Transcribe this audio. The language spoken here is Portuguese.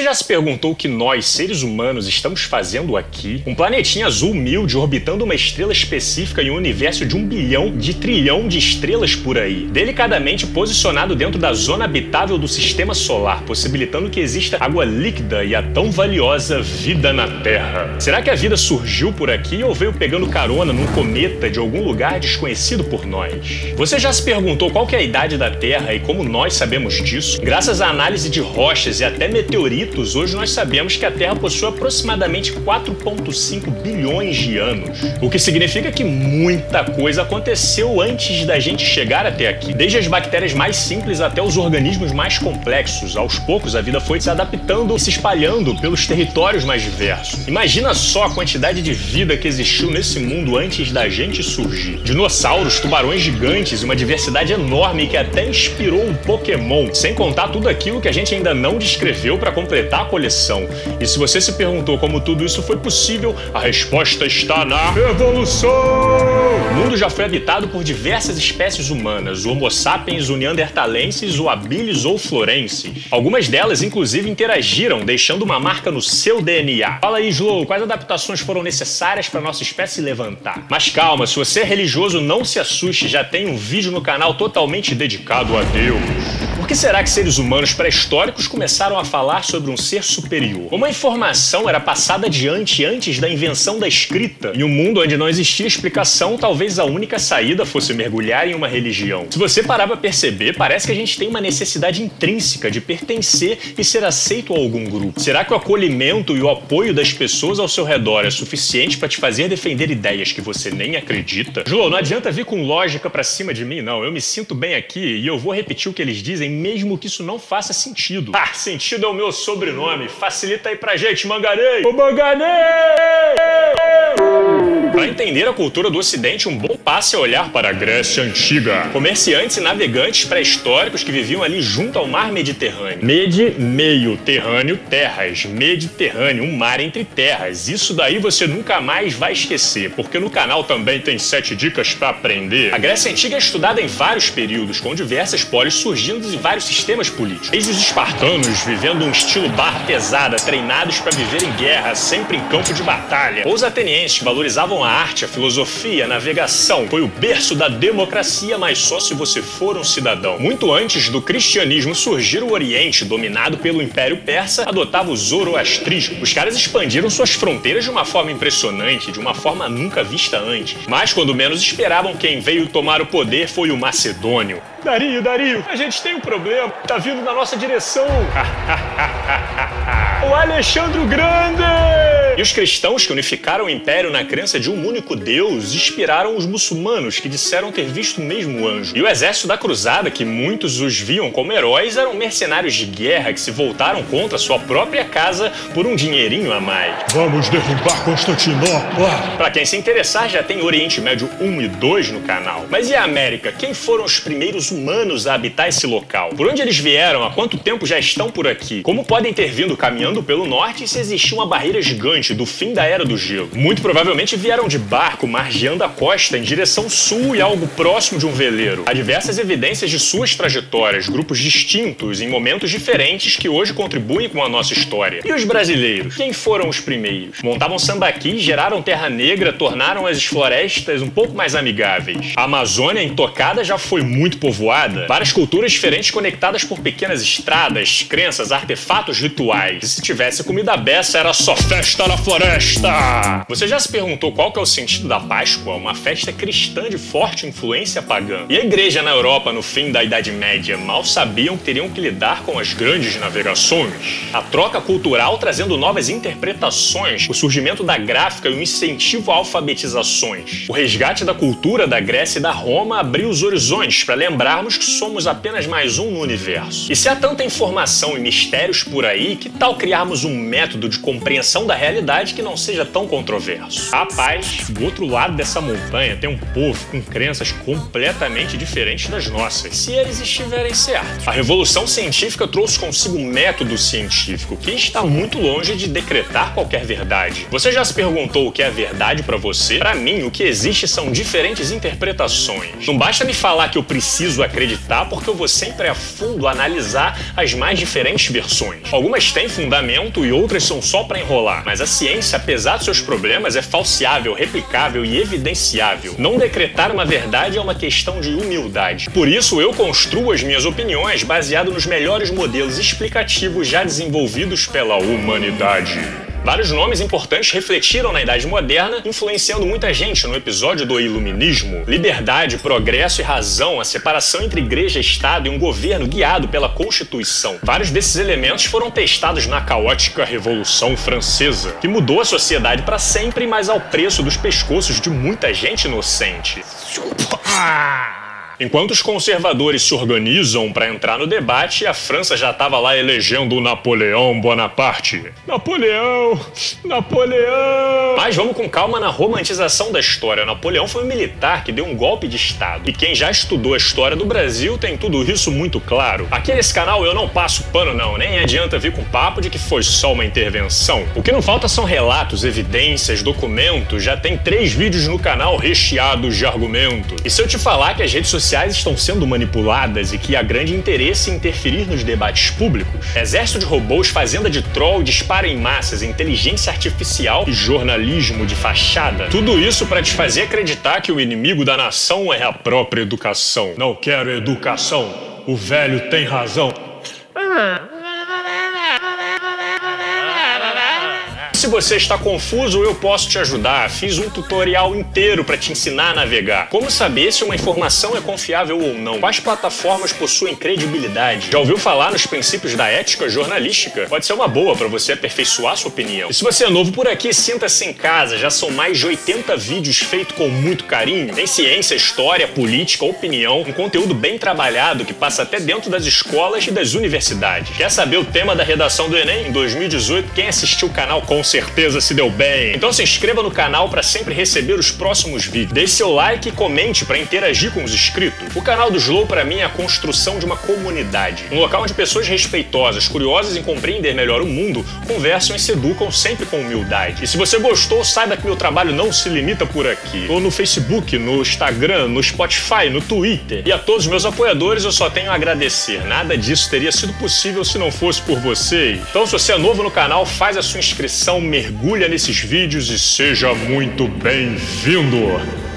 Você já se perguntou o que nós, seres humanos, estamos fazendo aqui? Um planetinha azul humilde orbitando uma estrela específica em um universo de um bilhão de trilhão de estrelas por aí, delicadamente posicionado dentro da zona habitável do sistema solar, possibilitando que exista água líquida e a tão valiosa vida na Terra. Será que a vida surgiu por aqui ou veio pegando carona num cometa de algum lugar desconhecido por nós? Você já se perguntou qual é a idade da Terra e como nós sabemos disso? Graças à análise de rochas e até meteoritos, hoje nós sabemos que a Terra possui aproximadamente 4,5 bilhões de anos. O que significa que muita coisa aconteceu antes da gente chegar até aqui. Desde as bactérias mais simples até os organismos mais complexos. Aos poucos, a vida foi se adaptando e se espalhando pelos territórios mais diversos. Imagina só a quantidade de vida que existiu nesse mundo antes da gente surgir. Dinossauros, tubarões gigantes, uma diversidade enorme que até inspirou um Pokémon, sem contar tudo aquilo que a gente ainda não descreveu para completar a coleção. E se você se perguntou como tudo isso foi possível, a resposta está na evolução! O mundo já foi habitado por diversas espécies humanas, o Homo sapiens, o Neanderthalensis, o habilis ou florensis. Algumas delas, inclusive, interagiram, deixando uma marca no seu DNA. Fala aí, Slow, quais adaptações foram necessárias para nossa espécie levantar? Mas calma, se você é religioso, não se assuste, já tem um vídeo no canal totalmente dedicado a Deus. Que será que seres humanos pré-históricos começaram a falar sobre um ser superior? Como a informação era passada adiante antes da invenção da escrita, em um mundo onde não existia explicação, talvez a única saída fosse mergulhar em uma religião. Se você parar pra perceber, parece que a gente tem uma necessidade intrínseca de pertencer e ser aceito a algum grupo. Será que o acolhimento e o apoio das pessoas ao seu redor é suficiente para te fazer defender ideias que você nem acredita? João, não adianta vir com lógica pra cima de mim, não. Eu me sinto bem aqui e eu vou repetir o que eles dizem, mesmo que isso não faça sentido. Ah, sentido é o meu sobrenome. Facilita aí pra gente, Mangarei! Ô, Mangarei! Para entender a cultura do Ocidente, um bom passo é olhar para a Grécia Antiga. Comerciantes e navegantes pré-históricos que viviam ali junto ao mar Mediterrâneo. Medi, meio, terrâneo, terras. Mediterrâneo, um mar entre terras. Isso daí você nunca mais vai esquecer, porque no canal também tem sete dicas para aprender. A Grécia Antiga é estudada em vários períodos, com diversas polis surgindo em vários sistemas políticos. Desde os espartanos, vivendo um estilo barra pesada, treinados para viver em guerra, sempre em campo de batalha. Ou os atenienses, que valorizavam a arte, a filosofia, a navegação. Foi o berço da democracia, mas só se você for um cidadão. Muito antes do cristianismo surgir, o Oriente, dominado pelo Império Persa, adotava o zoroastrismo. Os caras expandiram suas fronteiras de uma forma impressionante, de uma forma nunca vista antes. Mas quando menos esperavam, quem veio tomar o poder foi o macedônio. Dario, Dario, a gente tem um problema. Tá vindo na nossa direção. o Alexandre Grande! E os cristãos que unificaram o império na crença de um único Deus inspiraram os muçulmanos, que disseram ter visto o mesmo anjo. E o exército da cruzada, que muitos os viam como heróis, eram mercenários de guerra que se voltaram contra sua própria casa por um dinheirinho a mais. Vamos derrubar Constantinopla! Para quem se interessar, já tem Oriente Médio 1 e 2 no canal. Mas e a América? Quem foram os primeiros humanos a habitar esse local? Por onde eles vieram? Há quanto tempo já estão por aqui? Como podem ter vindo caminhando pelo norte se existia uma barreira gigante do fim da Era do Gelo? Muito provavelmente vieram de barco, margeando a costa em direção sul e algo próximo de um veleiro. Há diversas evidências de suas trajetórias, grupos distintos em momentos diferentes que hoje contribuem com a nossa história. E os brasileiros? Quem foram os primeiros? Montavam sambaqui, geraram terra negra, tornaram as florestas um pouco mais amigáveis. A Amazônia intocada já foi muito povoada. Várias culturas diferentes conectadas por pequenas estradas, crenças, artefatos rituais. E se tivesse comida beça, era só festa na floresta! Você já se perguntou qual que é o sentido da Páscoa? Uma festa cristã de forte influência pagã. E a igreja na Europa, no fim da Idade Média, mal sabiam que teriam que lidar com as grandes navegações. A troca cultural trazendo novas interpretações, o surgimento da gráfica e o incentivo a alfabetizações. O resgate da cultura da Grécia e da Roma abriu os horizontes para lembrarmos que somos apenas mais um no universo. E se há tanta informação e mistérios por aí, que tal criarmos um método de compreensão da realidade? Que não seja tão controverso. Rapaz, do outro lado dessa montanha tem um povo com crenças completamente diferentes das nossas, se eles estiverem certos. A revolução científica trouxe consigo um método científico que está muito longe de decretar qualquer verdade. Você já se perguntou o que é verdade para você? Para mim, o que existe são diferentes interpretações. Não basta me falar que eu preciso acreditar, porque eu vou sempre a fundo analisar as mais diferentes versões. Algumas têm fundamento e outras são só para enrolar, mas a ciência, apesar dos seus problemas, é falseável, replicável e evidenciável. Não decretar uma verdade é uma questão de humildade. Por isso, eu construo as minhas opiniões baseado nos melhores modelos explicativos já desenvolvidos pela humanidade. Vários nomes importantes refletiram na Idade Moderna, influenciando muita gente no episódio do Iluminismo. Liberdade, progresso e razão, a separação entre igreja Estado e um governo guiado pela Constituição. Vários desses elementos foram testados na caótica Revolução Francesa, que mudou a sociedade para sempre, mas ao preço dos pescoços de muita gente inocente. Ah! Enquanto os conservadores se organizam para entrar no debate, a França já estava lá elegendo o Napoleão Bonaparte. Napoleão! Napoleão! Mas vamos com calma na romantização da história. Napoleão foi um militar que deu um golpe de Estado. E quem já estudou a história do Brasil tem tudo isso muito claro. Aqui nesse canal eu não passo pano não, nem adianta vir com papo de que foi só uma intervenção. O que não falta são relatos, evidências, documentos. Já tem três vídeos no canal recheados de argumentos. E se eu te falar que as redes sociais sociais estão sendo manipuladas e que há grande interesse em interferir nos debates públicos. Exército de robôs, fazenda de troll, disparo em massas, inteligência artificial e jornalismo de fachada. Tudo isso para te fazer acreditar que o inimigo da nação é a própria educação. Não quero educação. O velho tem razão. Se você está confuso, eu posso te ajudar. Fiz um tutorial inteiro para te ensinar a navegar. Como saber se uma informação é confiável ou não? Quais plataformas possuem credibilidade? Já ouviu falar nos princípios da ética jornalística? Pode ser uma boa para você aperfeiçoar sua opinião. E se você é novo por aqui, sinta-se em casa. Já são mais de 80 vídeos feitos com muito carinho. Tem ciência, história, política, opinião, um conteúdo bem trabalhado que passa até dentro das escolas e das universidades. Quer saber o tema da redação do Enem em 2018? Quem assistiu o canal com certeza se deu bem. Então se inscreva no canal para sempre receber os próximos vídeos. Deixe seu like e comente para interagir com os inscritos. O canal do Slow para mim é a construção de uma comunidade, um local onde pessoas respeitosas, curiosas em compreender melhor o mundo, conversam e se educam sempre com humildade. E se você gostou, saiba que meu trabalho não se limita por aqui. Tô no Facebook, no Instagram, no Spotify, no Twitter. E a todos os meus apoiadores eu só tenho a agradecer. Nada disso teria sido possível se não fosse por vocês. Então se você é novo no canal, faz a sua inscrição mergulha nesses vídeos e seja muito bem-vindo!